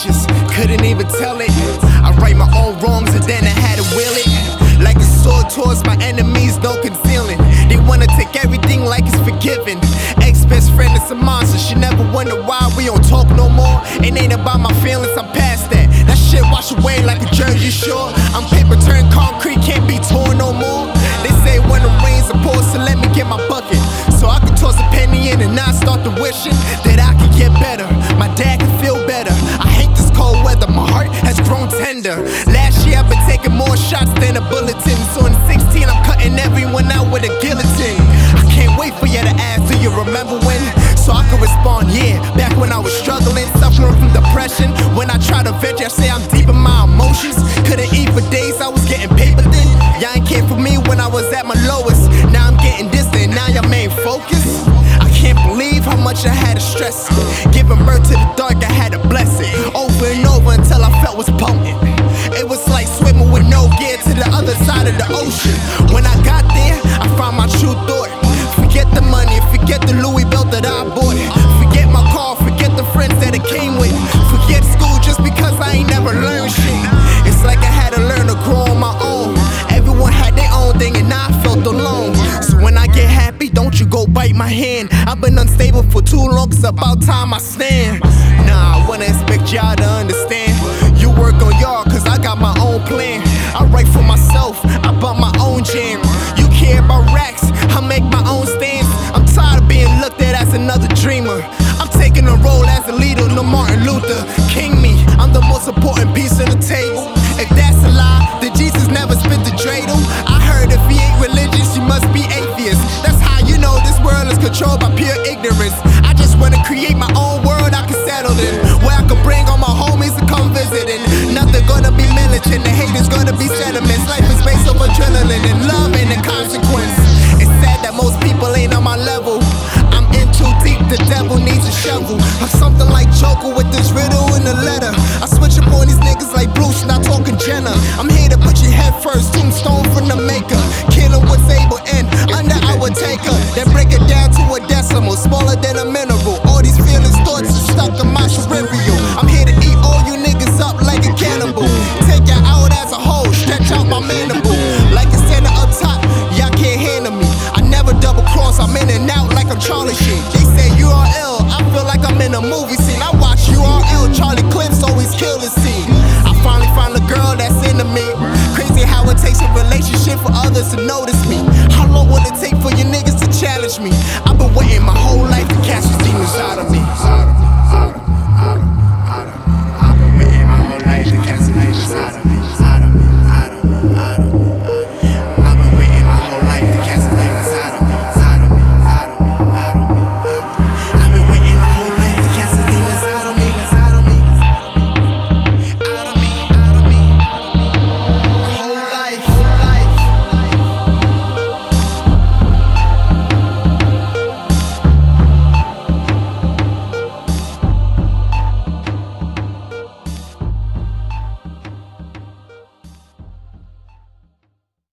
bitches, couldn't even tell it. I right my own wrongs and then I had to will it. Like a sword towards my enemies, no concealing. They wanna take everything like it's forgiven. Ex best friend is a monster, she never wonder why we don't talk no more. It ain't about my feelings, I'm past that. That shit wash away like a jersey shore. I'm paper turned concrete, can't be torn no more. They say when the rain's supposed to let me get my bucket. So I can toss a penny in and not start the wishing Back when I was struggling, suffering from depression. When I try to vent, I say I'm deep in my emotions. Couldn't eat for days, I was getting paper thin. Y'all ain't care for me when I was at my lowest. Now I'm getting distant, now your main focus. I can't believe how much I had to stress. Giving birth to the dark, I had to bless it. Over and over until I felt was potent. It was like swimming with no gear to the other side of the ocean. When bite my hand. I've been unstable for too long, it's about time I stand. Nah, I wanna expect y'all to understand. You work on y'all, cause I got my own plan. I write for myself, I bought my own jam. You care about racks, I make my own stance. I'm tired of being looked at as another dreamer. I'm taking a role as a leader, no Martin Luther King me. I'm the most important create my own world I can settle in, where I can bring all my homies to come visiting. Nothing gonna be militant, the hate is gonna be sentiments. Life is based off adrenaline and love and the consequence. It's sad that most people ain't on my level. I'm in too deep, the devil needs a shovel. I'm something like Joker with this riddle in the letter. I switch up on these niggas like Bruce, not talking Jenner. I'm here to put your head first, URL, I feel like I'm in a movie scene. I watch URL, Charlie Clips always kill the scene. I finally found a girl that's into me. Crazy how it takes a relationship for others to notice me. How long will it take for you niggas to challenge me? I've been waiting my whole life to catch these demons out of me.